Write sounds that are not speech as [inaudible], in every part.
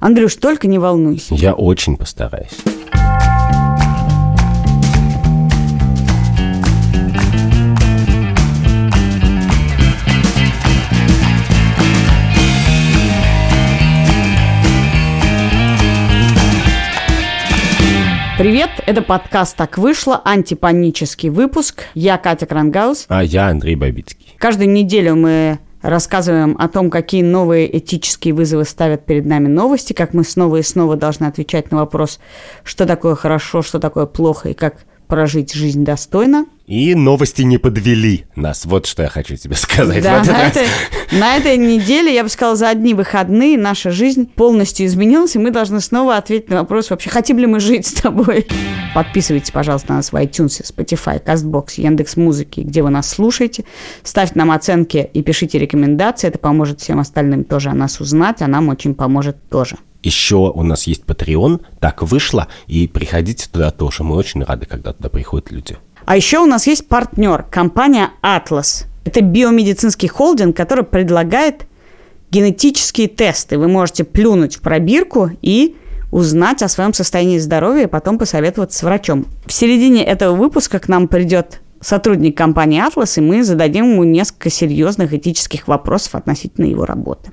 Андрюш, только не волнуйся. Я очень постараюсь. Привет, это подкаст «Так вышло», антипанический выпуск. Я Катя Крангаус. А я Андрей Бабицкий. Каждую неделю мы рассказываем о том, какие новые этические вызовы ставят перед нами новости, как мы снова и снова должны отвечать на вопрос, что такое хорошо, что такое плохо и как прожить жизнь достойно. И новости не подвели нас. Вот что я хочу тебе сказать. Да, на, этой, на этой неделе, я бы сказала, за одни выходные наша жизнь полностью изменилась, и мы должны снова ответить на вопрос, вообще хотим ли мы жить с тобой. Подписывайтесь, пожалуйста, на нас в iTunes, Spotify, CastBox, Яндекс Музыки, где вы нас слушаете. Ставьте нам оценки и пишите рекомендации. Это поможет всем остальным тоже о нас узнать, а нам очень поможет тоже. Еще у нас есть Patreon, так вышло, и приходите туда тоже. Мы очень рады, когда туда приходят люди. А еще у нас есть партнер, компания Atlas. Это биомедицинский холдинг, который предлагает генетические тесты. Вы можете плюнуть в пробирку и узнать о своем состоянии здоровья, и потом посоветоваться с врачом. В середине этого выпуска к нам придет сотрудник компании Atlas, и мы зададим ему несколько серьезных этических вопросов относительно его работы.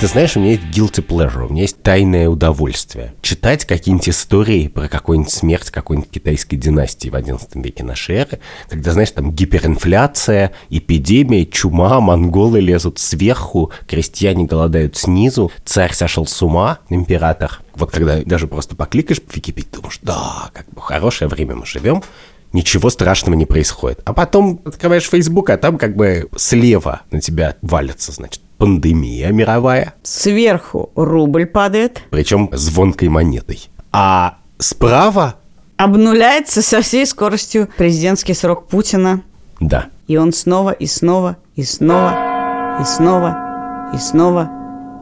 Ты знаешь, у меня есть guilty pleasure, у меня есть тайное удовольствие. Читать какие-нибудь истории про какую-нибудь смерть какой-нибудь китайской династии в XI веке нашей эры, когда, знаешь, там гиперинфляция, эпидемия, чума, монголы лезут сверху, крестьяне голодают снизу, царь сошел с ума, император. Вот когда даже просто покликаешь в Википедию, думаешь, да, как бы хорошее время мы живем, ничего страшного не происходит. А потом открываешь Facebook, а там как бы слева на тебя валится, значит, пандемия мировая, Сверху рубль падает, причем звонкой монетой. А справа, обнуляется со всей скоростью президентский срок Путина, да, и он снова и снова и снова и снова и снова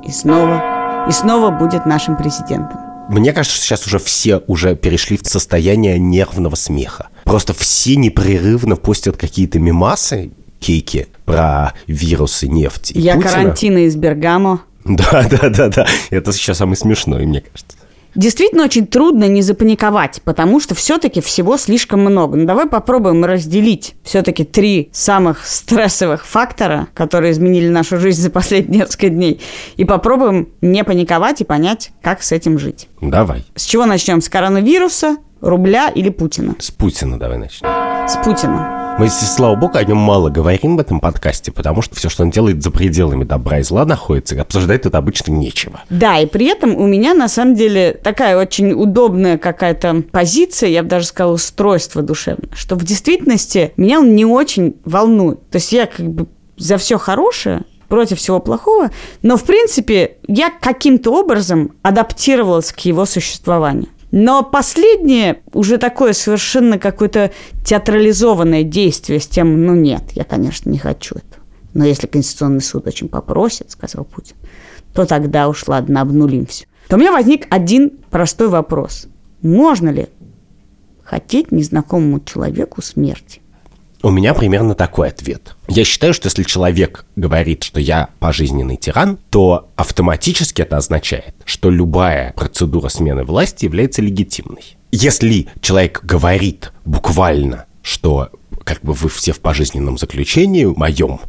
и снова и снова будет нашим президентом. Мне кажется, что сейчас уже все уже перешли в состояние нервного смеха. Просто все непрерывно постят какие-то мемасы, кейки про вирусы, нефть и Я Путина. карантина из Бергамо. Да, [laughs] да, да, да. Это сейчас самый смешной, мне кажется. Действительно очень трудно не запаниковать, потому что все-таки всего слишком много. Ну давай попробуем разделить все-таки три самых стрессовых фактора, которые изменили нашу жизнь за последние несколько дней, и попробуем не паниковать и понять, как с этим жить. Давай. С чего начнем? С коронавируса, рубля или Путина? С Путина давай начнем. С Путина. Мы, здесь, слава богу, о нем мало говорим в этом подкасте, потому что все, что он делает за пределами добра и зла находится, и обсуждать тут обычно нечего. Да, и при этом у меня на самом деле такая очень удобная какая-то позиция, я бы даже сказала, устройство душевное, что в действительности меня он не очень волнует. То есть я как бы за все хорошее, против всего плохого, но в принципе я каким-то образом адаптировалась к его существованию. Но последнее уже такое совершенно какое-то театрализованное действие с тем, ну нет, я, конечно, не хочу этого. Но если Конституционный суд очень попросит, сказал Путин, то тогда уж ладно, обнулим все. То у меня возник один простой вопрос. Можно ли хотеть незнакомому человеку смерти? У меня примерно такой ответ. Я считаю, что если человек говорит, что я пожизненный тиран, то автоматически это означает, что любая процедура смены власти является легитимной. Если человек говорит буквально, что как бы вы все в пожизненном заключении моем,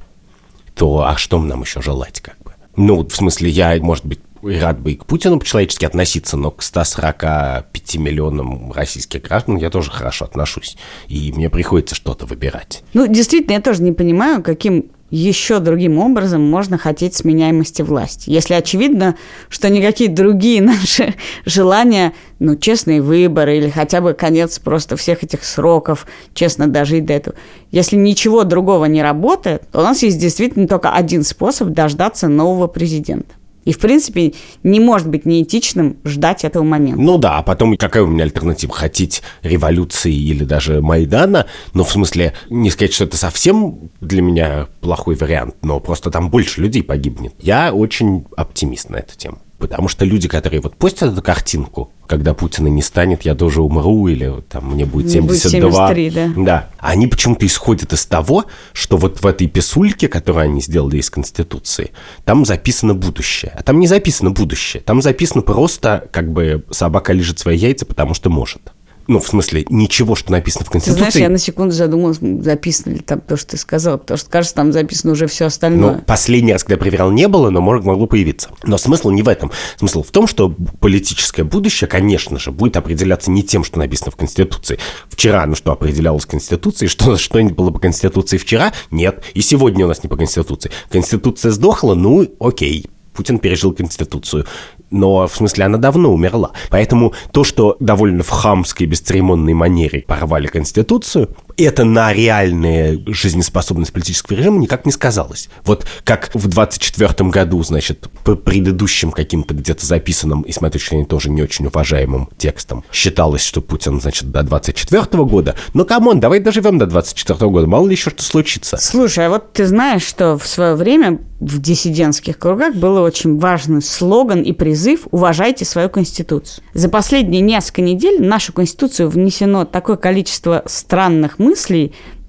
то а что нам еще желать как бы? Ну, в смысле, я, может быть, и рад бы и к Путину по-человечески относиться, но к 145 миллионам российских граждан я тоже хорошо отношусь. И мне приходится что-то выбирать. Ну, действительно, я тоже не понимаю, каким еще другим образом можно хотеть сменяемости власти. Если очевидно, что никакие другие [laughs] наши желания, ну, честные выборы или хотя бы конец просто всех этих сроков, честно дожить до этого. Если ничего другого не работает, то у нас есть действительно только один способ дождаться нового президента. И, в принципе, не может быть неэтичным ждать этого момента. Ну да, а потом какая у меня альтернатива? Хотеть революции или даже Майдана? Ну, в смысле, не сказать, что это совсем для меня плохой вариант, но просто там больше людей погибнет. Я очень оптимист на эту тему. Потому что люди, которые вот постят эту картинку когда Путина не станет, я тоже умру, или там мне будет Мне будет 72. 73, да. Да. Они почему-то исходят из того, что вот в этой писульке, которую они сделали из Конституции, там записано будущее. А там не записано будущее. Там записано просто, как бы, собака лежит свои яйца, потому что может. Ну, в смысле, ничего, что написано в Ты Конституции. знаешь, я на секунду задумалась, записано ли там то, что ты сказал, потому что, кажется, там записано уже все остальное. Ну, последний раз, когда я проверял, не было, но мог- могло появиться. Но смысл не в этом. Смысл в том, что политическое будущее, конечно же, будет определяться не тем, что написано в Конституции. Вчера, ну что определялось в Конституции, что что-нибудь было по Конституции вчера? Нет. И сегодня у нас не по Конституции. Конституция сдохла? Ну, окей. Путин пережил Конституцию. Но, в смысле, она давно умерла. Поэтому то, что довольно в хамской, бесцеремонной манере порвали Конституцию, это на реальную жизнеспособность политического режима никак не сказалось. Вот как в 24 году, значит, по предыдущим каким-то где-то записанным, и с моей точки зрения, тоже не очень уважаемым текстом, считалось, что Путин, значит, до 24 года. Но, come on, давай доживем до 24 года, мало ли еще что случится. Слушай, а вот ты знаешь, что в свое время в диссидентских кругах был очень важный слоган и призыв «Уважайте свою Конституцию». За последние несколько недель в нашу Конституцию внесено такое количество странных мыслей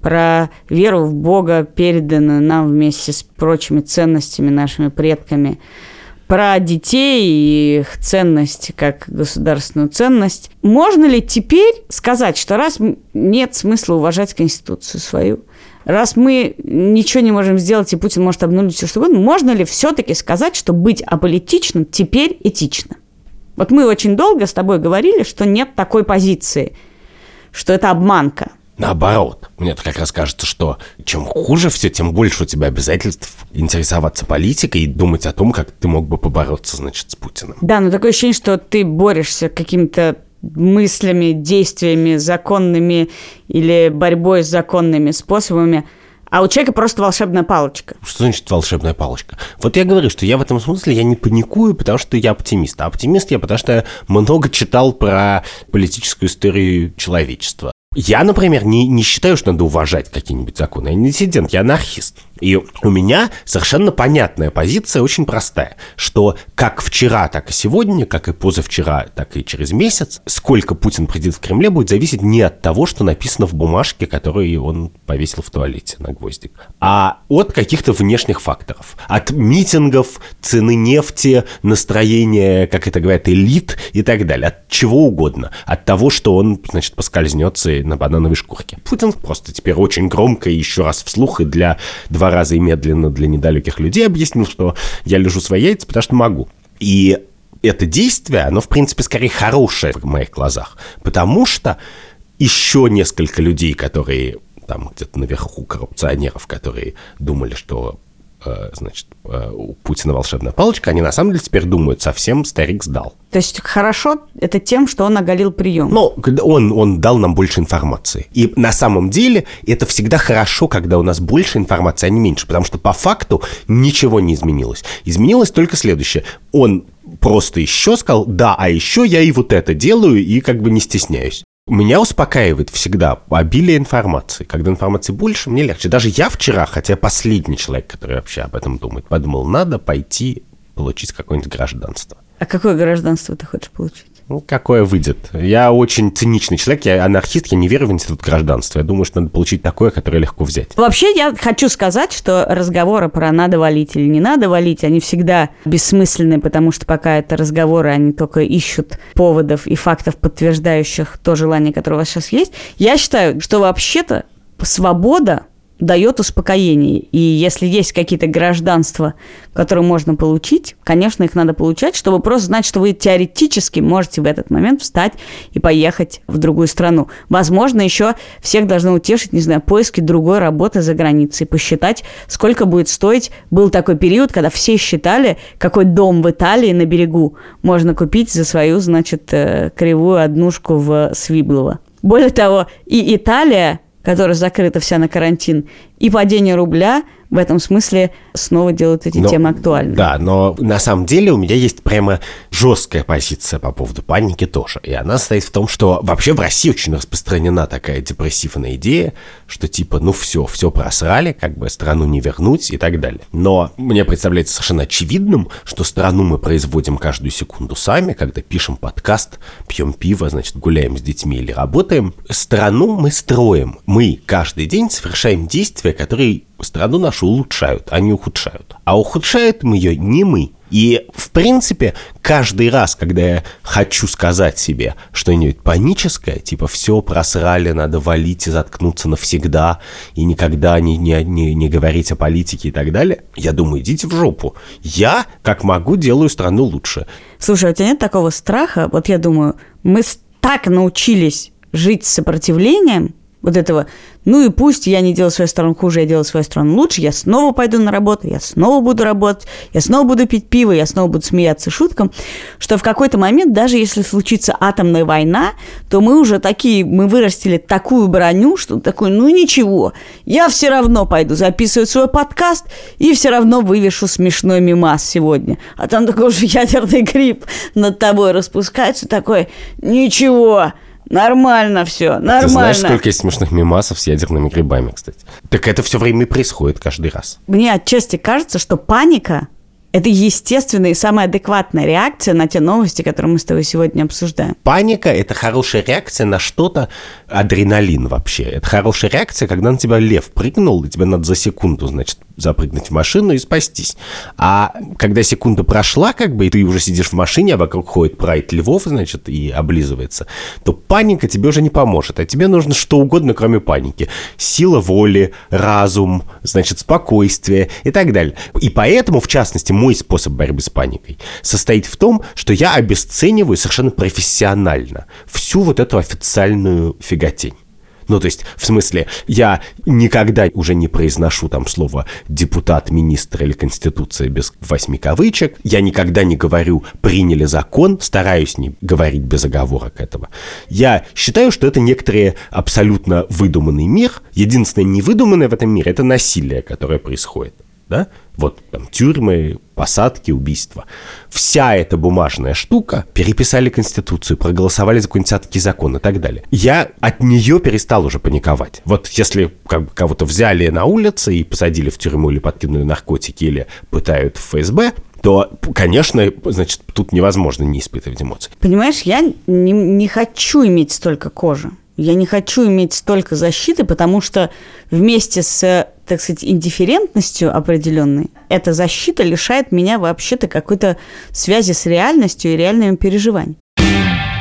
про веру в Бога, переданную нам вместе с прочими ценностями нашими предками, про детей и их ценность как государственную ценность. Можно ли теперь сказать, что раз нет смысла уважать Конституцию свою, раз мы ничего не можем сделать, и Путин может обнулить все что угодно, можно ли все-таки сказать, что быть аполитичным теперь этично? Вот мы очень долго с тобой говорили, что нет такой позиции, что это обманка. Наоборот, мне как раз кажется, что чем хуже все, тем больше у тебя обязательств интересоваться политикой и думать о том, как ты мог бы побороться, значит, с Путиным. Да, но такое ощущение, что ты борешься какими-то мыслями, действиями законными или борьбой с законными способами, а у человека просто волшебная палочка. Что значит волшебная палочка? Вот я говорю, что я в этом смысле я не паникую, потому что я оптимист. А оптимист я, потому что я много читал про политическую историю человечества. Я, например, не, не считаю, что надо уважать какие-нибудь законы. Я не диссидент, я анархист. И у меня совершенно понятная позиция, очень простая, что как вчера, так и сегодня, как и позавчера, так и через месяц, сколько Путин придет в Кремле, будет зависеть не от того, что написано в бумажке, которую он повесил в туалете на гвоздик, а от каких-то внешних факторов. От митингов, цены нефти, настроения, как это говорят, элит и так далее. От чего угодно. От того, что он, значит, поскользнется на банановой шкурке. Путин просто теперь очень громко еще раз вслух и для два раза и медленно для недалеких людей объяснил, что я лежу свои яйца, потому что могу. И это действие, оно, в принципе, скорее хорошее в моих глазах, потому что еще несколько людей, которые там где-то наверху коррупционеров, которые думали, что значит, э, у Путина волшебная палочка, они на самом деле теперь думают, совсем старик сдал. То есть хорошо это тем, что он оголил прием. Но он, он дал нам больше информации. И на самом деле это всегда хорошо, когда у нас больше информации, а не меньше. Потому что по факту ничего не изменилось. Изменилось только следующее. Он просто еще сказал, да, а еще я и вот это делаю, и как бы не стесняюсь. Меня успокаивает всегда обилие информации. Когда информации больше, мне легче. Даже я вчера, хотя последний человек, который вообще об этом думает, подумал, надо пойти получить какое-нибудь гражданство. А какое гражданство ты хочешь получить? Ну, какое выйдет. Я очень циничный человек, я анархист, я не верю в институт гражданства. Я думаю, что надо получить такое, которое легко взять. Вообще, я хочу сказать, что разговоры про надо валить или не надо валить, они всегда бессмысленны, потому что пока это разговоры, они только ищут поводов и фактов, подтверждающих то желание, которое у вас сейчас есть. Я считаю, что вообще-то свобода дает успокоение. И если есть какие-то гражданства, которые можно получить, конечно, их надо получать, чтобы просто знать, что вы теоретически можете в этот момент встать и поехать в другую страну. Возможно, еще всех должно утешить, не знаю, поиски другой работы за границей, посчитать, сколько будет стоить. Был такой период, когда все считали, какой дом в Италии на берегу можно купить за свою, значит, э, кривую однушку в Свиблово. Более того, и Италия которая закрыта вся на карантин, и падение рубля в этом смысле снова делают эти Но- темы актуальными. Да, но на самом деле у меня есть прямо жесткая позиция по поводу паники тоже. И она состоит в том, что вообще в России очень распространена такая депрессивная идея, что типа, ну все, все просрали, как бы страну не вернуть и так далее. Но мне представляется совершенно очевидным, что страну мы производим каждую секунду сами, когда пишем подкаст, пьем пиво, значит, гуляем с детьми или работаем. Страну мы строим. Мы каждый день совершаем действия, которые страну нашу улучшают, а не ухудшают. А ухудшают мы ее не мы. И, в принципе, каждый раз, когда я хочу сказать себе что-нибудь паническое, типа «все просрали, надо валить и заткнуться навсегда, и никогда не, не, не, не говорить о политике и так далее», я думаю, идите в жопу. Я, как могу, делаю страну лучше. Слушай, а у тебя нет такого страха? Вот я думаю, мы так научились жить с сопротивлением вот этого, ну и пусть я не делаю свою сторону хуже, я делаю свою сторону лучше, я снова пойду на работу, я снова буду работать, я снова буду пить пиво, я снова буду смеяться шуткам, что в какой-то момент, даже если случится атомная война, то мы уже такие, мы вырастили такую броню, что такой, ну ничего, я все равно пойду записывать свой подкаст и все равно вывешу смешной мимас сегодня. А там такой уже ядерный гриб над тобой распускается, такой, ничего, нормально все, нормально. Ты знаешь, сколько есть смешных мемасов с ядерными грибами, кстати? Так это все время и происходит каждый раз. Мне отчасти кажется, что паника – это естественная и самая адекватная реакция на те новости, которые мы с тобой сегодня обсуждаем. Паника – это хорошая реакция на что-то, адреналин вообще. Это хорошая реакция, когда на тебя лев прыгнул, и тебе надо за секунду, значит, запрыгнуть в машину и спастись. А когда секунда прошла, как бы, и ты уже сидишь в машине, а вокруг ходит прайд львов, значит, и облизывается, то паника тебе уже не поможет. А тебе нужно что угодно, кроме паники. Сила воли, разум, значит, спокойствие и так далее. И поэтому, в частности, мой способ борьбы с паникой состоит в том, что я обесцениваю совершенно профессионально всю вот эту официальную фиготень. Ну, то есть, в смысле, я никогда уже не произношу там слово депутат, министр или конституция без восьми кавычек. Я никогда не говорю «приняли закон», стараюсь не говорить без оговорок этого. Я считаю, что это некоторый абсолютно выдуманный мир. Единственное невыдуманное в этом мире – это насилие, которое происходит. Да? Вот там тюрьмы, посадки, убийства. Вся эта бумажная штука переписали Конституцию, проголосовали за какой-нибудь закон и так далее. Я от нее перестал уже паниковать. Вот если как бы, кого-то взяли на улице и посадили в тюрьму или подкинули наркотики или пытают в ФСБ, то, конечно, значит, тут невозможно не испытывать эмоций. Понимаешь, я не, не хочу иметь столько кожи. Я не хочу иметь столько защиты, потому что вместе с, так сказать, индифферентностью определенной, эта защита лишает меня вообще-то какой-то связи с реальностью и реальными переживаниями.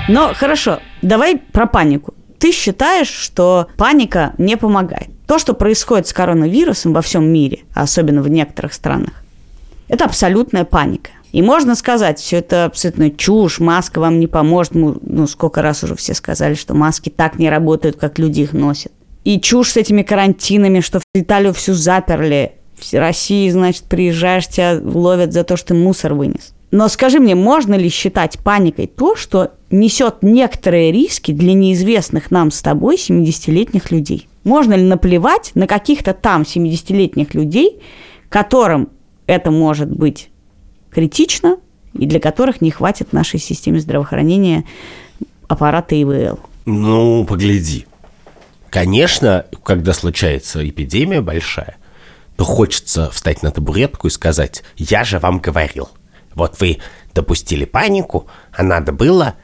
Но хорошо, давай про панику. Ты считаешь, что паника не помогает. То, что происходит с коронавирусом во всем мире, особенно в некоторых странах, это абсолютная паника. И можно сказать, все это абсолютно чушь, маска вам не поможет. Мы, ну, сколько раз уже все сказали, что маски так не работают, как люди их носят. И чушь с этими карантинами, что в Италию всю заперли. В России, значит, приезжаешь, тебя ловят за то, что ты мусор вынес. Но скажи мне, можно ли считать паникой то, что несет некоторые риски для неизвестных нам с тобой 70-летних людей? Можно ли наплевать на каких-то там 70-летних людей, которым это может быть критично и для которых не хватит нашей системе здравоохранения аппарата ИВЛ? Ну, погляди. Конечно, когда случается эпидемия большая, то хочется встать на табуретку и сказать, я же вам говорил. Вот вы допустили панику, а надо было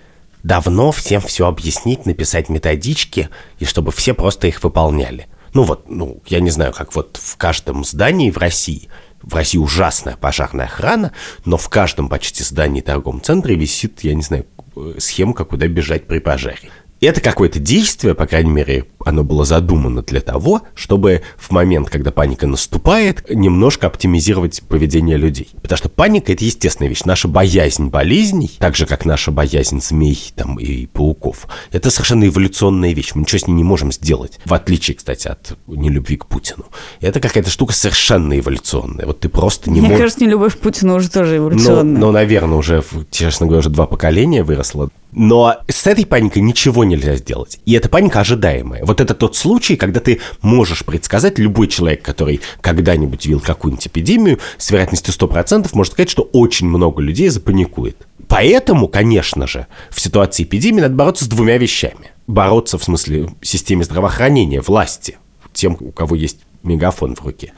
давно всем все объяснить, написать методички, и чтобы все просто их выполняли. Ну вот, ну, я не знаю, как вот в каждом здании в России, в России ужасная пожарная охрана, но в каждом почти здании торговом центре висит, я не знаю, э, схемка, куда бежать при пожаре. Это какое-то действие, по крайней мере, оно было задумано для того, чтобы в момент, когда паника наступает, немножко оптимизировать поведение людей. Потому что паника – это естественная вещь. Наша боязнь болезней, так же, как наша боязнь змей там, и пауков, это совершенно эволюционная вещь. Мы ничего с ней не можем сделать. В отличие, кстати, от нелюбви к Путину. Это какая-то штука совершенно эволюционная. Вот ты просто не Мне можешь... кажется, не любовь к Путину уже тоже Ну, эволюционная. ну, наверное, уже, честно говоря, уже два поколения выросло. Но с этой паникой ничего нельзя сделать. И эта паника ожидаемая. Вот это тот случай, когда ты можешь предсказать, любой человек, который когда-нибудь видел какую-нибудь эпидемию, с вероятностью 100% может сказать, что очень много людей запаникует. Поэтому, конечно же, в ситуации эпидемии надо бороться с двумя вещами. Бороться в смысле системе здравоохранения, власти, тем, у кого есть мегафон в руке,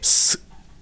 с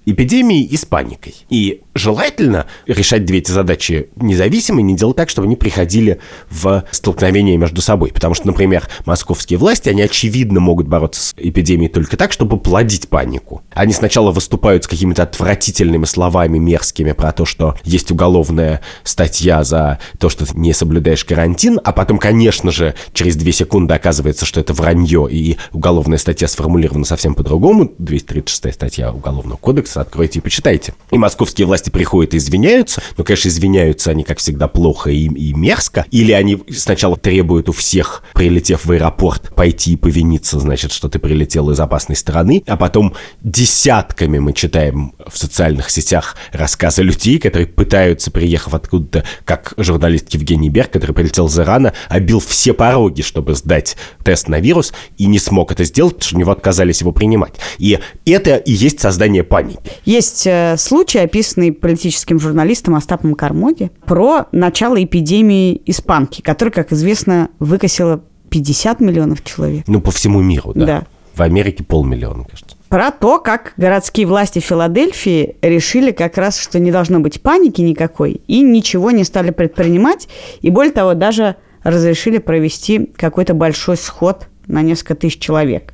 эпидемией и с паникой. И желательно решать две эти задачи независимо не делать так, чтобы они приходили в столкновение между собой. Потому что, например, московские власти, они очевидно могут бороться с эпидемией только так, чтобы плодить панику. Они сначала выступают с какими-то отвратительными словами мерзкими про то, что есть уголовная статья за то, что ты не соблюдаешь карантин, а потом, конечно же, через две секунды оказывается, что это вранье, и уголовная статья сформулирована совсем по-другому, 236 статья Уголовного кодекса, откройте и почитайте. И московские власти приходят и извиняются, но, конечно, извиняются они, как всегда, плохо и, и мерзко, или они сначала требуют у всех, прилетев в аэропорт, пойти и повиниться, значит, что ты прилетел из опасной страны, а потом десятками мы читаем в социальных сетях рассказы людей, которые пытаются, приехав откуда-то, как журналист Евгений Берг, который прилетел из Ирана, обил все пороги, чтобы сдать тест на вирус, и не смог это сделать, потому что у него отказались его принимать. И это и есть создание паники. Есть э, случай, описанный политическим журналистом Остапом Кармоди, про начало эпидемии испанки, которая, как известно, выкосила 50 миллионов человек. Ну, по всему миру, да. Да. В Америке полмиллиона, кажется. Про то, как городские власти Филадельфии решили как раз, что не должно быть паники никакой, и ничего не стали предпринимать, и более того, даже разрешили провести какой-то большой сход на несколько тысяч человек.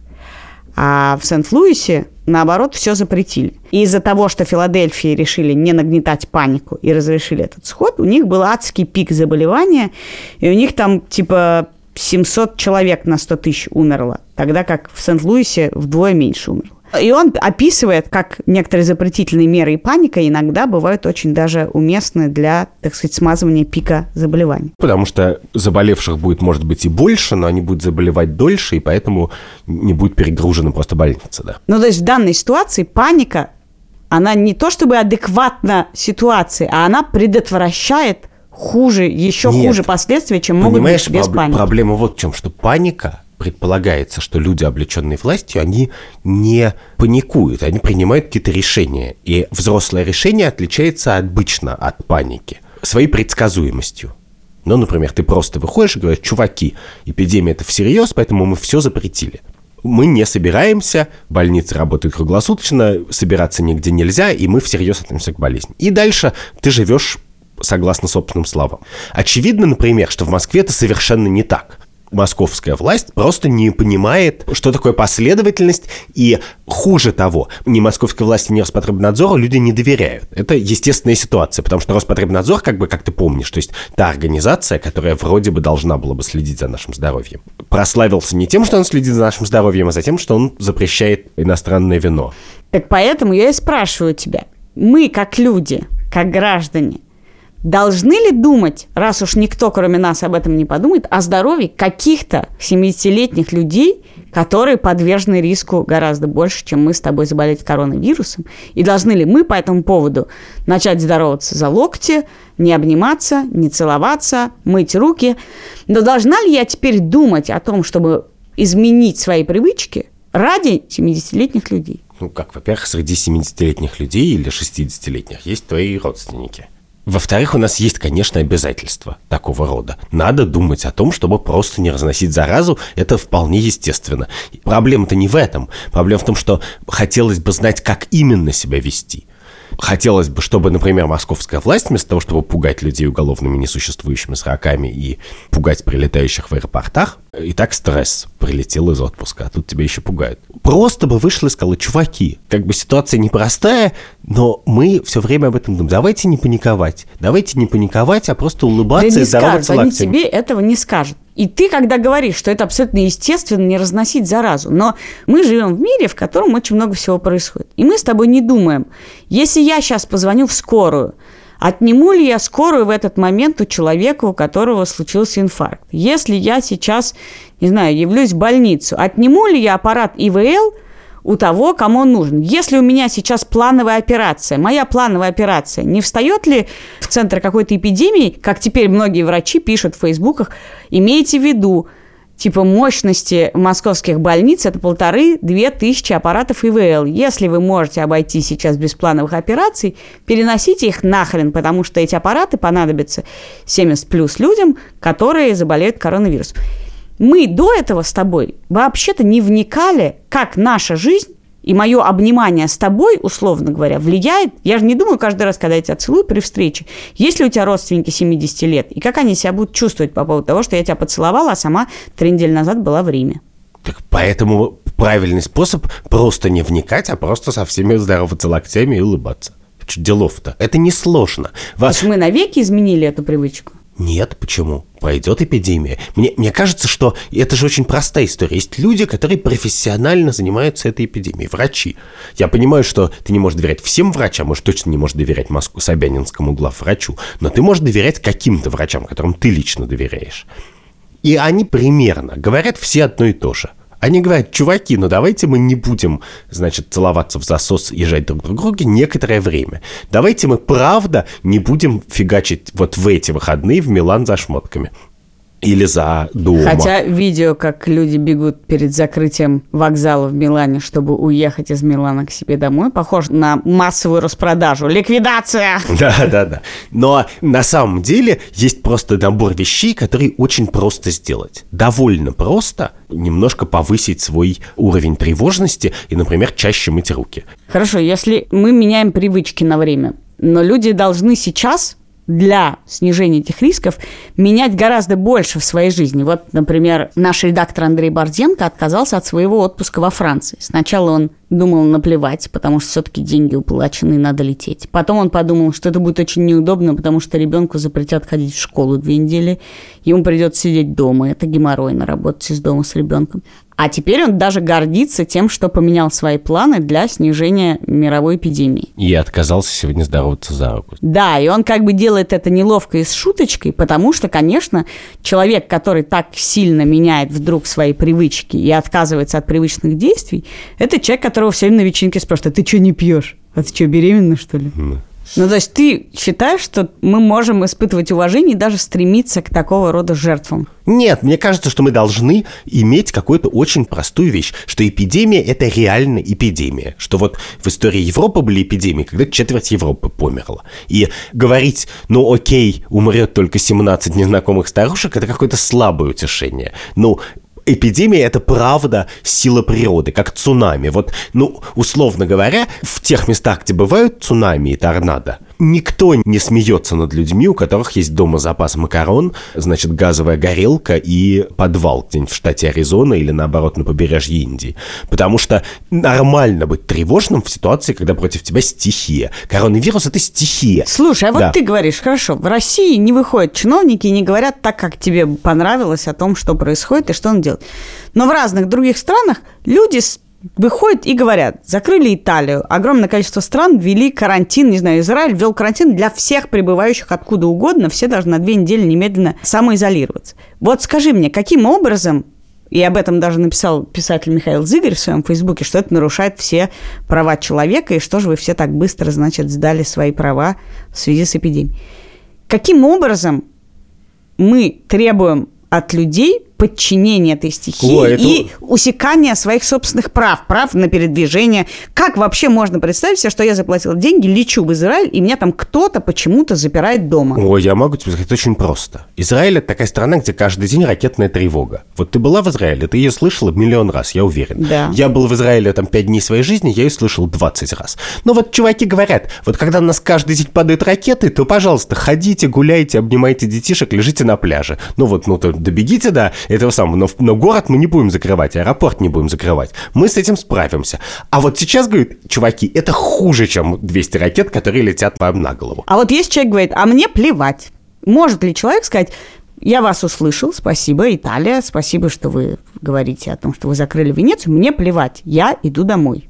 А в Сент-Луисе, наоборот, все запретили. И из-за того, что Филадельфии решили не нагнетать панику и разрешили этот сход, у них был адский пик заболевания, и у них там типа 700 человек на 100 тысяч умерло, тогда как в Сент-Луисе вдвое меньше умерло. И он описывает, как некоторые запретительные меры и паника иногда бывают очень даже уместны для, так сказать, смазывания пика заболеваний. Потому что заболевших будет, может быть, и больше, но они будут заболевать дольше, и поэтому не будет перегружена просто больница, да. Ну, то есть в данной ситуации паника, она не то чтобы адекватна ситуации, а она предотвращает хуже, еще Нет. хуже последствия, чем могут Понимаешь, быть без паники. проблема вот в чем, что паника предполагается, что люди, облеченные властью, они не паникуют, они принимают какие-то решения. И взрослое решение отличается обычно от паники своей предсказуемостью. Ну, например, ты просто выходишь и говоришь, чуваки, эпидемия это всерьез, поэтому мы все запретили. Мы не собираемся, больницы работают круглосуточно, собираться нигде нельзя, и мы всерьез относимся к болезни. И дальше ты живешь согласно собственным словам. Очевидно, например, что в Москве это совершенно не так. Московская власть просто не понимает, что такое последовательность, и хуже того, ни московской власти, ни Роспотребнадзору люди не доверяют. Это естественная ситуация, потому что Роспотребнадзор, как бы, как ты помнишь, то есть та организация, которая вроде бы должна была бы следить за нашим здоровьем, прославился не тем, что он следит за нашим здоровьем, а за тем, что он запрещает иностранное вино. Так поэтому я и спрашиваю тебя. Мы, как люди, как граждане, должны ли думать, раз уж никто, кроме нас, об этом не подумает, о здоровье каких-то 70-летних людей, которые подвержены риску гораздо больше, чем мы с тобой заболеть коронавирусом? И должны ли мы по этому поводу начать здороваться за локти, не обниматься, не целоваться, мыть руки? Но должна ли я теперь думать о том, чтобы изменить свои привычки ради 70-летних людей? Ну, как, во-первых, среди 70-летних людей или 60-летних есть твои родственники. Во-вторых, у нас есть, конечно, обязательства такого рода. Надо думать о том, чтобы просто не разносить заразу. Это вполне естественно. Проблема-то не в этом. Проблема в том, что хотелось бы знать, как именно себя вести. Хотелось бы, чтобы, например, московская власть, вместо того, чтобы пугать людей уголовными несуществующими сроками и пугать прилетающих в аэропортах, и так стресс, прилетел из отпуска, а тут тебя еще пугают. Просто бы вышла и сказала, чуваки, как бы ситуация непростая, но мы все время об этом думаем. Давайте не паниковать. Давайте не паниковать, а просто улыбаться да и здороваться скажут, они тебе этого не скажут. И ты, когда говоришь, что это абсолютно естественно не разносить заразу, но мы живем в мире, в котором очень много всего происходит. И мы с тобой не думаем, если я сейчас позвоню в скорую, отниму ли я скорую в этот момент у человека, у которого случился инфаркт? Если я сейчас, не знаю, явлюсь в больницу, отниму ли я аппарат ИВЛ у того, кому он нужен. Если у меня сейчас плановая операция, моя плановая операция, не встает ли в центр какой-то эпидемии, как теперь многие врачи пишут в фейсбуках, имейте в виду, типа мощности московских больниц это полторы-две тысячи аппаратов ИВЛ. Если вы можете обойти сейчас без плановых операций, переносите их нахрен, потому что эти аппараты понадобятся 70 плюс людям, которые заболеют коронавирусом. Мы до этого с тобой вообще-то не вникали, как наша жизнь и мое обнимание с тобой, условно говоря, влияет. Я же не думаю каждый раз, когда я тебя целую при встрече, есть ли у тебя родственники 70 лет, и как они себя будут чувствовать по поводу того, что я тебя поцеловала, а сама три недели назад была в Риме. Так поэтому правильный способ просто не вникать, а просто со всеми здороваться локтями и улыбаться. Делов-то? Это несложно. Вас... То есть мы навеки изменили эту привычку? Нет, почему? Пройдет эпидемия. Мне, мне кажется, что это же очень простая история. Есть люди, которые профессионально занимаются этой эпидемией, врачи. Я понимаю, что ты не можешь доверять всем врачам, может, точно не можешь доверять Москву, Собянинскому главврачу, но ты можешь доверять каким-то врачам, которым ты лично доверяешь. И они примерно говорят все одно и то же. Они говорят, чуваки, ну давайте мы не будем, значит, целоваться в засос и жать друг друга некоторое время. Давайте мы, правда, не будем фигачить вот в эти выходные в Милан за шмотками или за дома. Хотя видео, как люди бегут перед закрытием вокзала в Милане, чтобы уехать из Милана к себе домой, похоже на массовую распродажу. Ликвидация! [laughs] Да, да, да. Но на самом деле есть просто набор вещей, которые очень просто сделать. Довольно просто немножко повысить свой уровень тревожности и, например, чаще мыть руки. Хорошо, если мы меняем привычки на время, но люди должны сейчас для снижения этих рисков менять гораздо больше в своей жизни. Вот, например, наш редактор Андрей Борзенко отказался от своего отпуска во Франции. Сначала он думал наплевать, потому что все-таки деньги уплачены, надо лететь. Потом он подумал, что это будет очень неудобно, потому что ребенку запретят ходить в школу две недели, ему придется сидеть дома, это геморройно работать из дома с ребенком. А теперь он даже гордится тем, что поменял свои планы для снижения мировой эпидемии. И отказался сегодня здороваться за руку. Да, и он как бы делает это неловко и с шуточкой, потому что, конечно, человек, который так сильно меняет вдруг свои привычки и отказывается от привычных действий, это человек, которого все время на вечеринке спрашивают, а ты что не пьешь? А ты что, беременна, что ли? Mm. Ну, то есть ты считаешь, что мы можем испытывать уважение и даже стремиться к такого рода жертвам? Нет, мне кажется, что мы должны иметь какую-то очень простую вещь, что эпидемия – это реально эпидемия. Что вот в истории Европы были эпидемии, когда четверть Европы померла. И говорить, ну окей, умрет только 17 незнакомых старушек – это какое-то слабое утешение. Ну, эпидемия – это правда сила природы, как цунами. Вот, ну, условно говоря, в тех местах, где бывают цунами и торнадо, никто не смеется над людьми, у которых есть дома запас макарон, значит, газовая горелка и подвал где-нибудь в штате Аризона или, наоборот, на побережье Индии. Потому что нормально быть тревожным в ситуации, когда против тебя стихия. Коронавирус – это стихия. Слушай, а вот да. ты говоришь, хорошо, в России не выходят чиновники и не говорят так, как тебе понравилось о том, что происходит и что он делает. Но в разных других странах люди выходят и говорят, закрыли Италию, огромное количество стран ввели карантин, не знаю, Израиль ввел карантин для всех прибывающих откуда угодно, все должны на две недели немедленно самоизолироваться. Вот скажи мне, каким образом и об этом даже написал писатель Михаил Зыгорь в своем фейсбуке, что это нарушает все права человека, и что же вы все так быстро, значит, сдали свои права в связи с эпидемией. Каким образом мы требуем от людей подчинение этой стихии О, это... и усекание своих собственных прав, прав на передвижение. Как вообще можно представить себе, что я заплатила деньги, лечу в Израиль, и меня там кто-то почему-то запирает дома? О, я могу тебе сказать, это очень просто. Израиль – это такая страна, где каждый день ракетная тревога. Вот ты была в Израиле, ты ее слышала миллион раз, я уверен. Да. Я был в Израиле там пять дней своей жизни, я ее слышал 20 раз. Но вот чуваки говорят, вот когда у нас каждый день падают ракеты, то, пожалуйста, ходите, гуляйте, обнимайте детишек, лежите на пляже. Ну вот, ну то добегите до этого самого. Но, но город мы не будем закрывать, аэропорт не будем закрывать. Мы с этим справимся. А вот сейчас, говорит, чуваки, это хуже, чем 200 ракет, которые летят вам на голову. А вот есть человек, говорит, а мне плевать. Может ли человек сказать, я вас услышал, спасибо, Италия, спасибо, что вы говорите о том, что вы закрыли Венецию, мне плевать, я иду домой.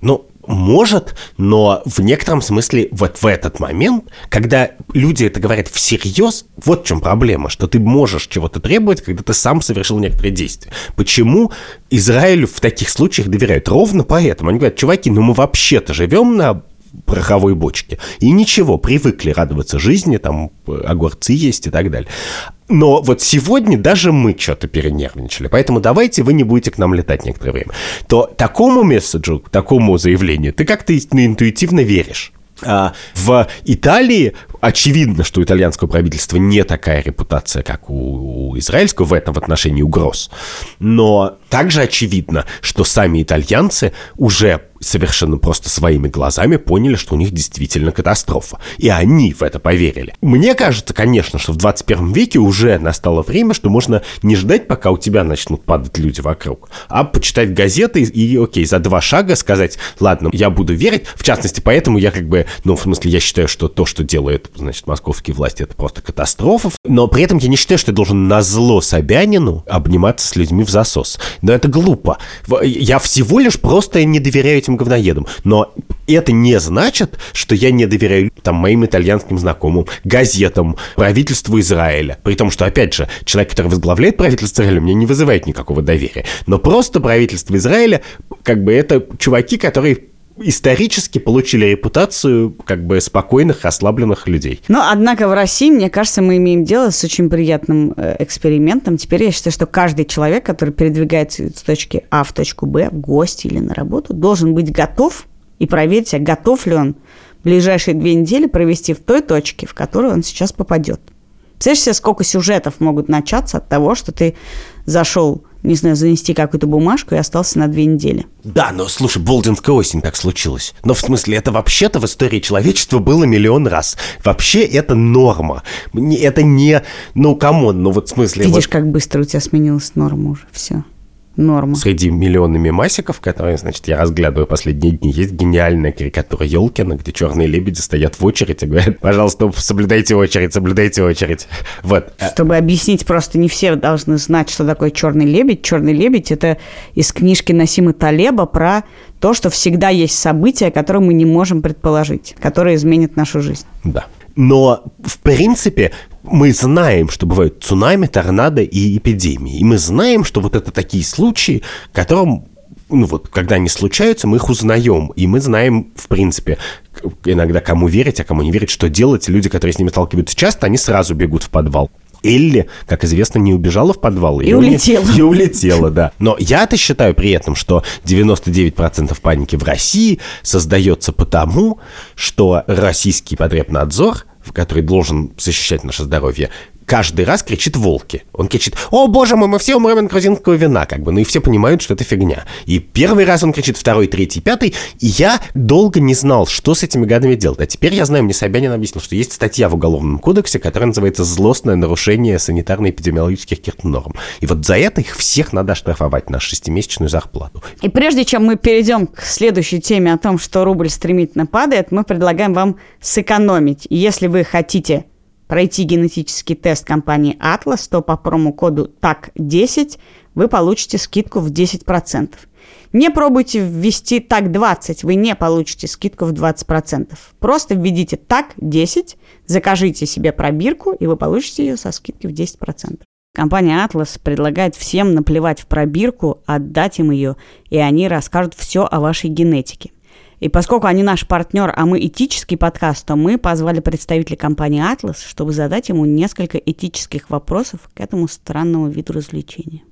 Ну, может, но в некотором смысле вот в этот момент, когда люди это говорят всерьез, вот в чем проблема, что ты можешь чего-то требовать, когда ты сам совершил некоторые действия. Почему Израилю в таких случаях доверяют? Ровно поэтому. Они говорят, чуваки, ну мы вообще-то живем на пороховой бочке. И ничего, привыкли радоваться жизни, там огурцы есть и так далее. Но вот сегодня даже мы что-то перенервничали. Поэтому давайте вы не будете к нам летать некоторое время. То такому месседжу, такому заявлению ты как-то интуитивно веришь. А в Италии очевидно, что у итальянского правительства не такая репутация, как у, у израильского в этом отношении угроз. Но также очевидно, что сами итальянцы уже совершенно просто своими глазами поняли, что у них действительно катастрофа. И они в это поверили. Мне кажется, конечно, что в 21 веке уже настало время, что можно не ждать, пока у тебя начнут падать люди вокруг, а почитать газеты и, окей, за два шага сказать, ладно, я буду верить. В частности, поэтому я как бы, ну, в смысле, я считаю, что то, что делают, значит, московские власти, это просто катастрофа. Но при этом я не считаю, что я должен на зло Собянину обниматься с людьми в засос. Но это глупо. Я всего лишь просто не доверяю этим говноедам. Но это не значит, что я не доверяю там моим итальянским знакомым, газетам, правительству Израиля. При том, что, опять же, человек, который возглавляет правительство Израиля, мне не вызывает никакого доверия. Но просто правительство Израиля, как бы это чуваки, которые исторически получили репутацию как бы спокойных, ослабленных людей. Но, однако, в России, мне кажется, мы имеем дело с очень приятным э, экспериментом. Теперь я считаю, что каждый человек, который передвигается с точки А в точку Б, в гости или на работу, должен быть готов и проверить, а готов ли он ближайшие две недели провести в той точке, в которую он сейчас попадет. Представляешь себе, сколько сюжетов могут начаться от того, что ты зашел не знаю, занести какую-то бумажку и остался на две недели. Да, но слушай, Болдинская осень так случилось. Но в смысле, это вообще-то в истории человечества было миллион раз. Вообще это норма. Это не, ну, come on, ну вот в смысле... Видишь, вот... как быстро у тебя сменилась норма уже, все норма. Среди миллиона мемасиков, которые, значит, я разглядываю последние дни, есть гениальная карикатура Елкина, где черные лебеди стоят в очередь и говорят, пожалуйста, соблюдайте очередь, соблюдайте очередь. [laughs] Вот. Чтобы объяснить, просто не все должны знать, что такое черный лебедь. Черный лебедь – это из книжки Насима Талеба про то, что всегда есть события, которые мы не можем предположить, которые изменят нашу жизнь. Да. Но, в принципе, мы знаем, что бывают цунами, торнадо и эпидемии. И мы знаем, что вот это такие случаи, которым ну вот, когда они случаются, мы их узнаем, и мы знаем, в принципе, иногда кому верить, а кому не верить, что делать. Люди, которые с ними сталкиваются часто, они сразу бегут в подвал. Элли, как известно, не убежала в подвал. И, и улетела. [laughs] И улетела, да. Но я-то считаю при этом, что 99% паники в России создается потому, что российский потребнадзор который должен защищать наше здоровье, каждый раз кричит волки. Он кричит, о боже мой, мы все умрем от грузинского вина, как бы. Ну и все понимают, что это фигня. И первый раз он кричит, второй, третий, пятый. И я долго не знал, что с этими гадами делать. А теперь я знаю, мне Собянин объяснил, что есть статья в Уголовном кодексе, которая называется «Злостное нарушение санитарно-эпидемиологических норм». И вот за это их всех надо штрафовать на шестимесячную зарплату. И прежде чем мы перейдем к следующей теме о том, что рубль стремительно падает, мы предлагаем вам сэкономить. И если вы хотите пройти генетический тест компании Atlas, то по промокоду TAC10 вы получите скидку в 10%. Не пробуйте ввести TAC20, вы не получите скидку в 20%. Просто введите TAC10, закажите себе пробирку, и вы получите ее со скидкой в 10%. Компания Atlas предлагает всем наплевать в пробирку, отдать им ее, и они расскажут все о вашей генетике. И поскольку они наш партнер, а мы этический подкаст, то мы позвали представителя компании Atlas, чтобы задать ему несколько этических вопросов к этому странному виду развлечения.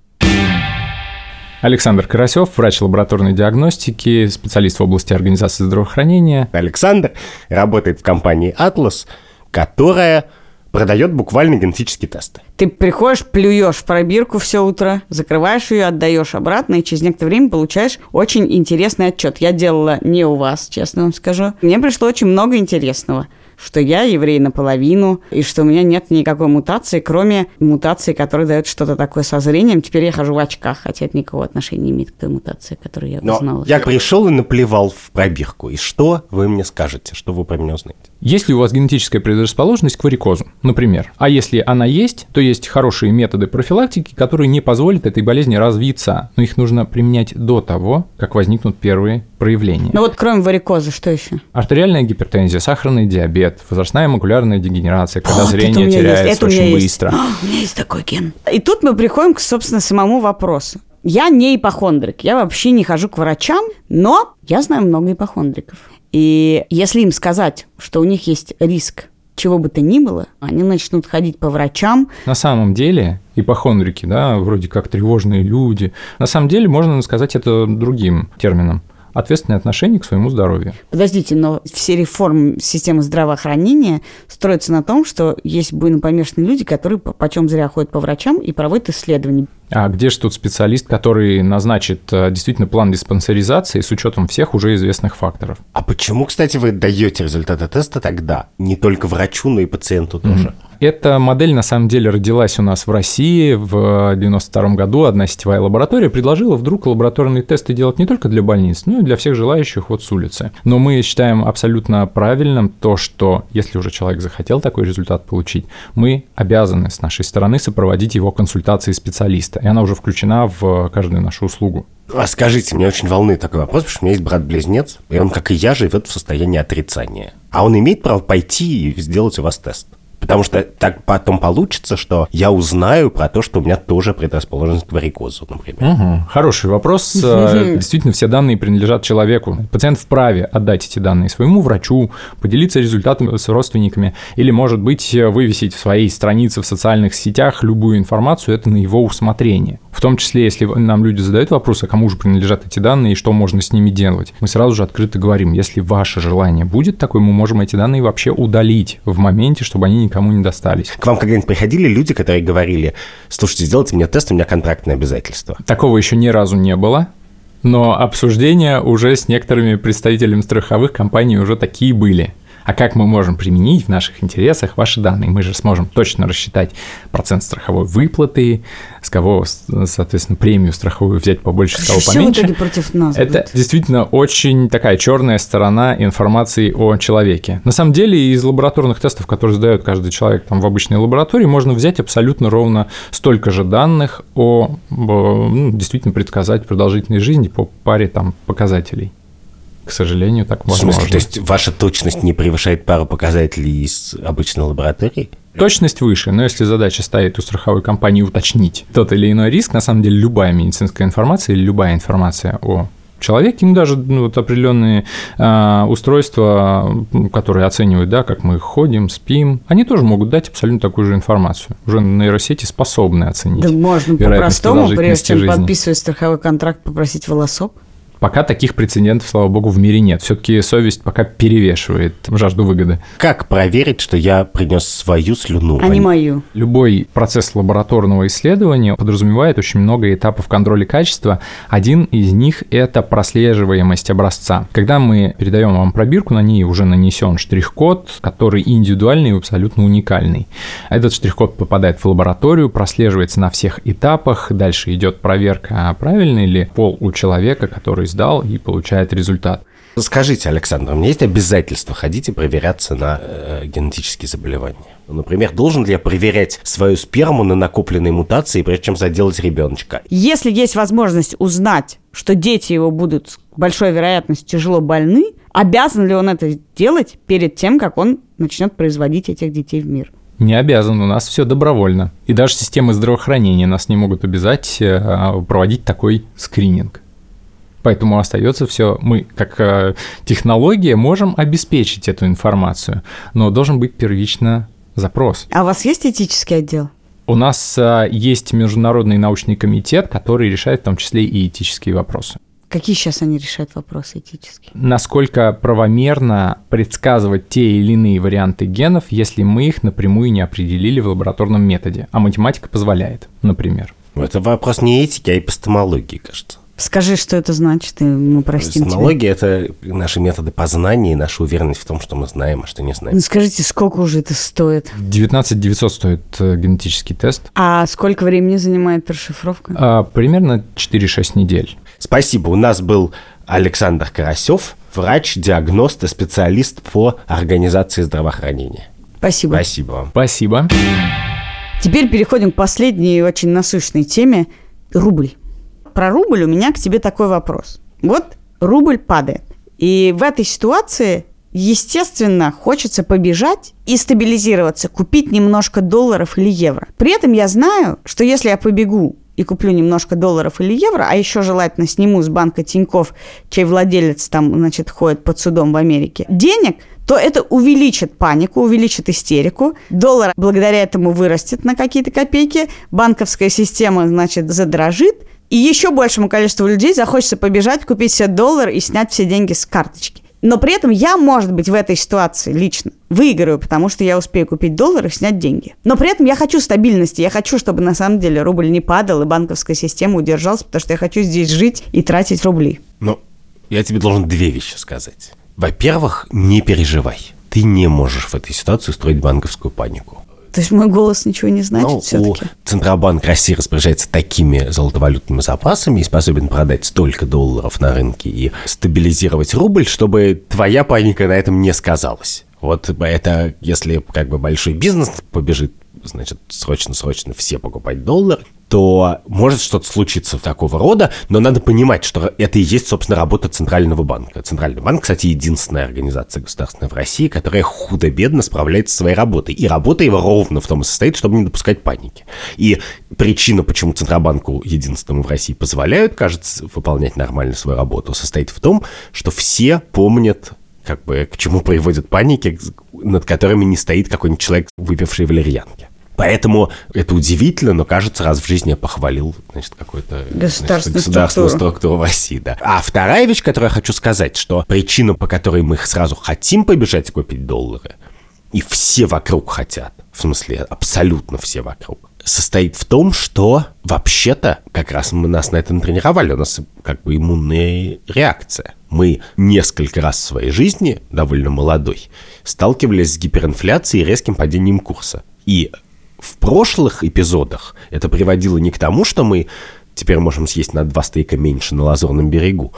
Александр Карасев, врач лабораторной диагностики, специалист в области организации здравоохранения. Александр работает в компании Atlas, которая продает буквально генетические тесты. Ты приходишь, плюешь в пробирку все утро, закрываешь ее, отдаешь обратно, и через некоторое время получаешь очень интересный отчет. Я делала не у вас, честно вам скажу. Мне пришло очень много интересного что я еврей наполовину, и что у меня нет никакой мутации, кроме мутации, которая дает что-то такое со зрением. Теперь я хожу в очках, хотя это никакого отношения не имеет к той мутации, которую я Но узнала. Я пришел и наплевал в пробирку. И что вы мне скажете? Что вы про меня узнаете? Есть ли у вас генетическая предрасположенность к варикозу, например? А если она есть, то есть хорошие методы профилактики, которые не позволят этой болезни развиться, но их нужно применять до того, как возникнут первые проявления. Ну вот кроме варикоза, что еще? Артериальная гипертензия, сахарный диабет, возрастная макулярная дегенерация, когда О, зрение теряется очень быстро. О, у меня есть такой ген. И тут мы приходим к, собственно, самому вопросу. Я не ипохондрик, я вообще не хожу к врачам, но я знаю много ипохондриков. И если им сказать, что у них есть риск чего бы то ни было, они начнут ходить по врачам. На самом деле, ипохондрики, да, вроде как тревожные люди, на самом деле можно сказать это другим термином ответственное отношение к своему здоровью. Подождите, но все реформы системы здравоохранения строятся на том, что есть буйнопомешанные люди, которые почем зря ходят по врачам и проводят исследования. А где же тут специалист, который назначит э, действительно план диспансеризации с учетом всех уже известных факторов? А почему, кстати, вы даете результаты теста тогда? Не только врачу, но и пациенту тоже. Mm-hmm. Эта модель на самом деле родилась у нас в России в 92 году. Одна сетевая лаборатория предложила вдруг лабораторные тесты делать не только для больниц, но и для всех желающих вот с улицы. Но мы считаем абсолютно правильным то, что если уже человек захотел такой результат получить, мы обязаны с нашей стороны сопроводить его консультации специалиста, и она уже включена в каждую нашу услугу. А скажите, мне очень волнует такой вопрос, потому что у меня есть брат-близнец, и он, как и я, живет в состоянии отрицания. А он имеет право пойти и сделать у вас тест? Потому что так потом получится, что я узнаю про то, что у меня тоже предрасположенность к варикозу, например. Угу. Хороший вопрос. [laughs] Э, действительно, все данные принадлежат человеку. Пациент вправе отдать эти данные своему врачу, поделиться результатами с родственниками, или, может быть, вывесить в своей странице в социальных сетях любую информацию, это на его усмотрение. В том числе, если нам люди задают вопрос, а кому же принадлежат эти данные и что можно с ними делать, мы сразу же открыто говорим, если ваше желание будет такое, мы можем эти данные вообще удалить в моменте, чтобы они никому не достались. К вам когда-нибудь приходили люди, которые говорили, слушайте, сделайте мне тест, у меня контрактное обязательство? Такого еще ни разу не было. Но обсуждения уже с некоторыми представителями страховых компаний уже такие были а как мы можем применить в наших интересах ваши данные. Мы же сможем точно рассчитать процент страховой выплаты, с кого, соответственно, премию страховую взять побольше, с кого поменьше. Все против нас Это будет. действительно очень такая черная сторона информации о человеке. На самом деле из лабораторных тестов, которые сдает каждый человек там в обычной лаборатории, можно взять абсолютно ровно столько же данных о, ну, действительно предсказать продолжительность жизни по паре там показателей. К сожалению, так возможно. В смысле, то есть ваша точность не превышает пару показателей из обычной лаборатории? Точность выше, но если задача стоит у страховой компании уточнить тот или иной риск, на самом деле любая медицинская информация или любая информация о человеке, им даже ну, вот определенные э, устройства, которые оценивают, да, как мы ходим, спим, они тоже могут дать абсолютно такую же информацию. Уже нейросети способны оценить. Да можно по-простому, прежде чем подписывать страховой контракт, попросить волосок. Пока таких прецедентов, слава богу, в мире нет. Все-таки совесть пока перевешивает жажду выгоды. Как проверить, что я принес свою слюну? А не мою. Любой процесс лабораторного исследования подразумевает очень много этапов контроля качества. Один из них – это прослеживаемость образца. Когда мы передаем вам пробирку, на ней уже нанесен штрих-код, который индивидуальный и абсолютно уникальный. Этот штрих-код попадает в лабораторию, прослеживается на всех этапах. Дальше идет проверка, правильный ли пол у человека, который сдал и получает результат. Скажите, Александр, у меня есть обязательство ходить и проверяться на э, генетические заболевания? Например, должен ли я проверять свою сперму на накопленные мутации, прежде чем заделать ребеночка? Если есть возможность узнать, что дети его будут с большой вероятностью тяжело больны, обязан ли он это делать перед тем, как он начнет производить этих детей в мир? Не обязан, у нас все добровольно. И даже системы здравоохранения нас не могут обязать э, проводить такой скрининг. Поэтому остается все, мы как э, технология можем обеспечить эту информацию, но должен быть первично запрос. А у вас есть этический отдел? У нас э, есть международный научный комитет, который решает в том числе и этические вопросы. Какие сейчас они решают вопросы этические? Насколько правомерно предсказывать те или иные варианты генов, если мы их напрямую не определили в лабораторном методе, а математика позволяет, например. Это вопрос не этики, а эпистемологии, кажется. Скажи, что это значит, и мы простим Эстемология – это наши методы познания и наша уверенность в том, что мы знаем, а что не знаем. Ну, скажите, сколько уже это стоит? 19 900 стоит э, генетический тест. А сколько времени занимает расшифровка? А, примерно 4-6 недель. Спасибо. У нас был Александр Карасев, врач, диагност и специалист по организации здравоохранения. Спасибо. Спасибо вам. Спасибо. Теперь переходим к последней очень насущной теме – рубль про рубль у меня к тебе такой вопрос. Вот рубль падает. И в этой ситуации, естественно, хочется побежать и стабилизироваться, купить немножко долларов или евро. При этом я знаю, что если я побегу и куплю немножко долларов или евро, а еще желательно сниму с банка Тиньков, чей владелец там, значит, ходит под судом в Америке, денег, то это увеличит панику, увеличит истерику. Доллар благодаря этому вырастет на какие-то копейки. Банковская система, значит, задрожит. И еще большему количеству людей захочется побежать, купить себе доллар и снять все деньги с карточки. Но при этом я, может быть, в этой ситуации лично выиграю, потому что я успею купить доллар и снять деньги. Но при этом я хочу стабильности, я хочу, чтобы на самом деле рубль не падал и банковская система удержалась, потому что я хочу здесь жить и тратить рубли. Ну, я тебе должен две вещи сказать. Во-первых, не переживай. Ты не можешь в этой ситуации устроить банковскую панику. То есть мой голос ничего не значит Ну, все-таки? Центробанк России распоряжается такими золотовалютными запасами и способен продать столько долларов на рынке и стабилизировать рубль, чтобы твоя паника на этом не сказалась. Вот это, если как бы большой бизнес побежит, значит, срочно-срочно все покупать доллар, то может что-то случиться такого рода, но надо понимать, что это и есть, собственно, работа Центрального банка. Центральный банк, кстати, единственная организация государственная в России, которая худо-бедно справляется со своей работой. И работа его ровно в том и состоит, чтобы не допускать паники. И причина, почему Центробанку единственному в России позволяют, кажется, выполнять нормально свою работу, состоит в том, что все помнят как бы к чему приводят паники, над которыми не стоит какой-нибудь человек, выпивший валерьянки. Поэтому это удивительно, но кажется, раз в жизни я похвалил, значит, какой-то Государственную государственную структуру. в России, да. А вторая вещь, которую я хочу сказать, что причина, по которой мы сразу хотим побежать купить доллары, и все вокруг хотят, в смысле, абсолютно все вокруг, состоит в том, что вообще-то как раз мы нас на это натренировали, у нас как бы иммунная реакция. Мы несколько раз в своей жизни, довольно молодой, сталкивались с гиперинфляцией и резким падением курса. И в прошлых эпизодах это приводило не к тому, что мы теперь можем съесть на два стейка меньше на Лазурном берегу,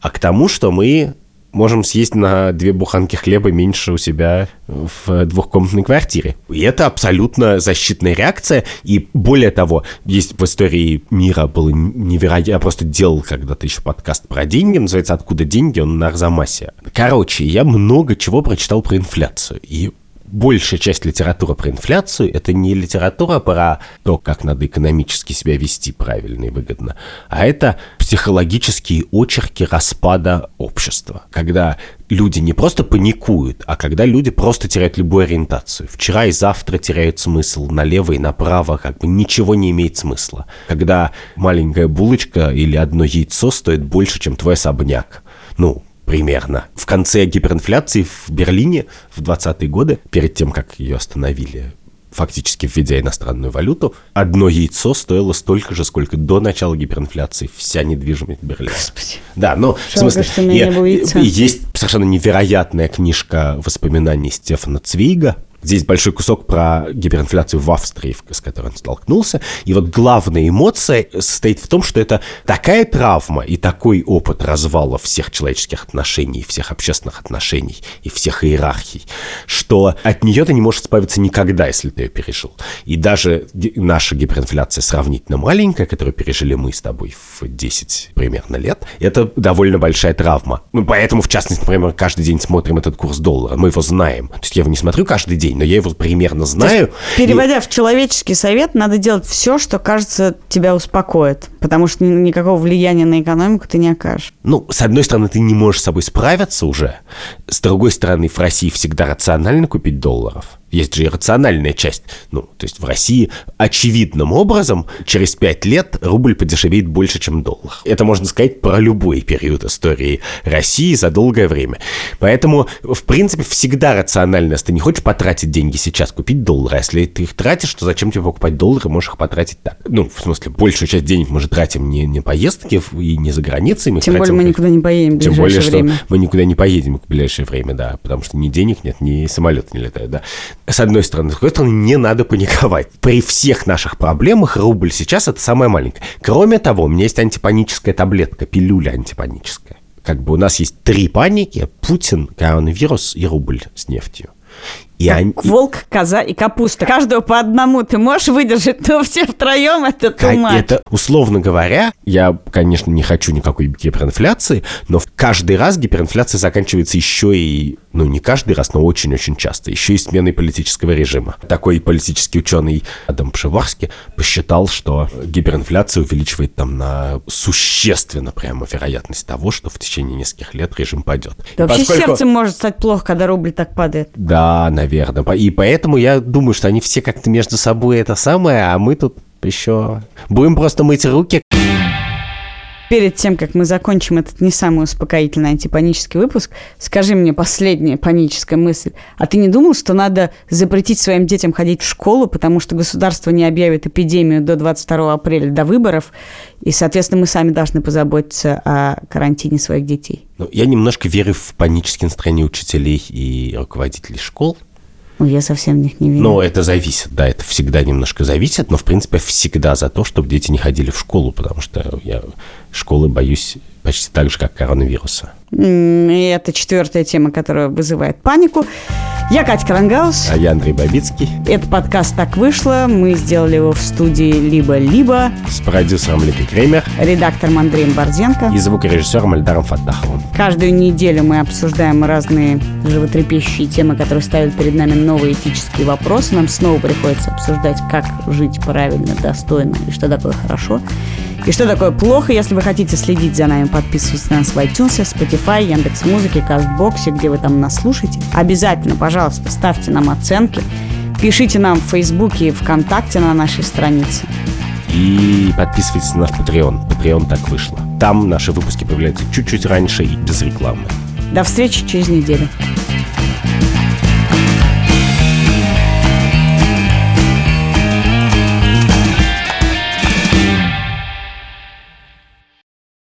а к тому, что мы можем съесть на две буханки хлеба меньше у себя в двухкомнатной квартире. И это абсолютно защитная реакция. И более того, есть в истории мира было невероятно... Я просто делал когда-то еще подкаст про деньги, называется «Откуда деньги?» Он на Арзамасе. Короче, я много чего прочитал про инфляцию. И большая часть литературы про инфляцию это не литература про то, как надо экономически себя вести правильно и выгодно, а это психологические очерки распада общества, когда люди не просто паникуют, а когда люди просто теряют любую ориентацию. Вчера и завтра теряют смысл, налево и направо, как бы ничего не имеет смысла. Когда маленькая булочка или одно яйцо стоит больше, чем твой особняк. Ну, примерно. В конце гиперинфляции в Берлине в 20-е годы, перед тем, как ее остановили, фактически введя иностранную валюту, одно яйцо стоило столько же, сколько до начала гиперинфляции вся недвижимость Берлина. Господи. Да, ну, в Жалко, смысле, что и- не было яйца. есть совершенно невероятная книжка воспоминаний Стефана Цвейга. Здесь большой кусок про гиперинфляцию в Австрии, с которой он столкнулся. И вот главная эмоция состоит в том, что это такая травма и такой опыт развала всех человеческих отношений, всех общественных отношений и всех иерархий, что от нее ты не можешь избавиться никогда, если ты ее пережил. И даже наша гиперинфляция сравнительно маленькая, которую пережили мы с тобой в 10 примерно лет, это довольно большая травма. Ну, поэтому, в частности, например, каждый день смотрим этот курс доллара, мы его знаем. То есть я его не смотрю каждый день, но я его примерно знаю. Переводя в человеческий совет, надо делать все, что, кажется, тебя успокоит. Потому что ни- никакого влияния на экономику ты не окажешь. Ну, с одной стороны, ты не можешь с собой справиться уже. С другой стороны, в России всегда рационально купить долларов. Есть же и рациональная часть. Ну, то есть в России очевидным образом через пять лет рубль подешевеет больше, чем доллар. Это можно сказать про любой период истории России за долгое время. Поэтому, в принципе, всегда рационально, если ты не хочешь потратить деньги сейчас, купить доллары. А если ты их тратишь, то зачем тебе покупать доллары, можешь их потратить так. Ну, в смысле, большую часть денег мы же тратим не, не поездки и не за границей. Мы Тем более мы никуда не поедем в тем более, ближайшее что время. мы никуда не поедем в ближайшее время, да, потому что ни денег нет, ни самолеты не летают, да. С одной стороны. С другой стороны, не надо паниковать. При всех наших проблемах рубль сейчас это самое маленькое. Кроме того, у меня есть антипаническая таблетка, пилюля антипаническая. Как бы у нас есть три паники. Путин, коронавирус и рубль с нефтью. И они... Волк, коза и капуста. Каждого по одному ты можешь выдержать, но все втроем это тумач. Это, условно говоря, я, конечно, не хочу никакой гиперинфляции, но каждый раз гиперинфляция заканчивается еще и, ну, не каждый раз, но очень-очень часто, еще и сменой политического режима. Такой политический ученый Адам Пшеворский посчитал, что гиперинфляция увеличивает там на существенно прямо вероятность того, что в течение нескольких лет режим падет. Да И вообще поскольку- сердцем может стать плохо, когда рубль так падает. Да, наверное. По- И поэтому я думаю, что они все как-то между собой это самое, а мы тут еще будем просто мыть руки. Перед тем, как мы закончим этот не самый успокоительный антипанический выпуск, скажи мне последняя паническая мысль. А ты не думал, что надо запретить своим детям ходить в школу, потому что государство не объявит эпидемию до 22 апреля, до выборов, и, соответственно, мы сами должны позаботиться о карантине своих детей? Ну, я немножко верю в панические настроения учителей и руководителей школ. Ну, я совсем в них не верю. Но это зависит, да, это всегда немножко зависит, но, в принципе, всегда за то, чтобы дети не ходили в школу, потому что я школы боюсь почти так же, как коронавируса. И это четвертая тема, которая вызывает панику. Я Катя Крангаус. А я Андрей Бабицкий Этот подкаст так вышло. Мы сделали его в студии «Либо-либо». с продюсером Ликой Кремер редактором Андреем Борзенко. и звукорежиссером Эльдаром Фаттаховым. Каждую неделю мы обсуждаем разные животрепещущие темы, которые ставят перед нами новые этические вопросы. Нам снова приходится обсуждать, как жить правильно, достойно, и что такое хорошо, и что такое плохо. Если вы хотите следить за нами, подписывайтесь на нас в iTunes, Spotify, Яндекс.Музыке, Кастбоксе, где вы там нас слушаете. Обязательно, пожалуйста, ставьте нам оценки, пишите нам в Фейсбуке и ВКонтакте на нашей странице. И подписывайтесь на наш Patreon. Patreon так вышло. Там наши выпуски появляются чуть-чуть раньше и без рекламы. До встречи через неделю.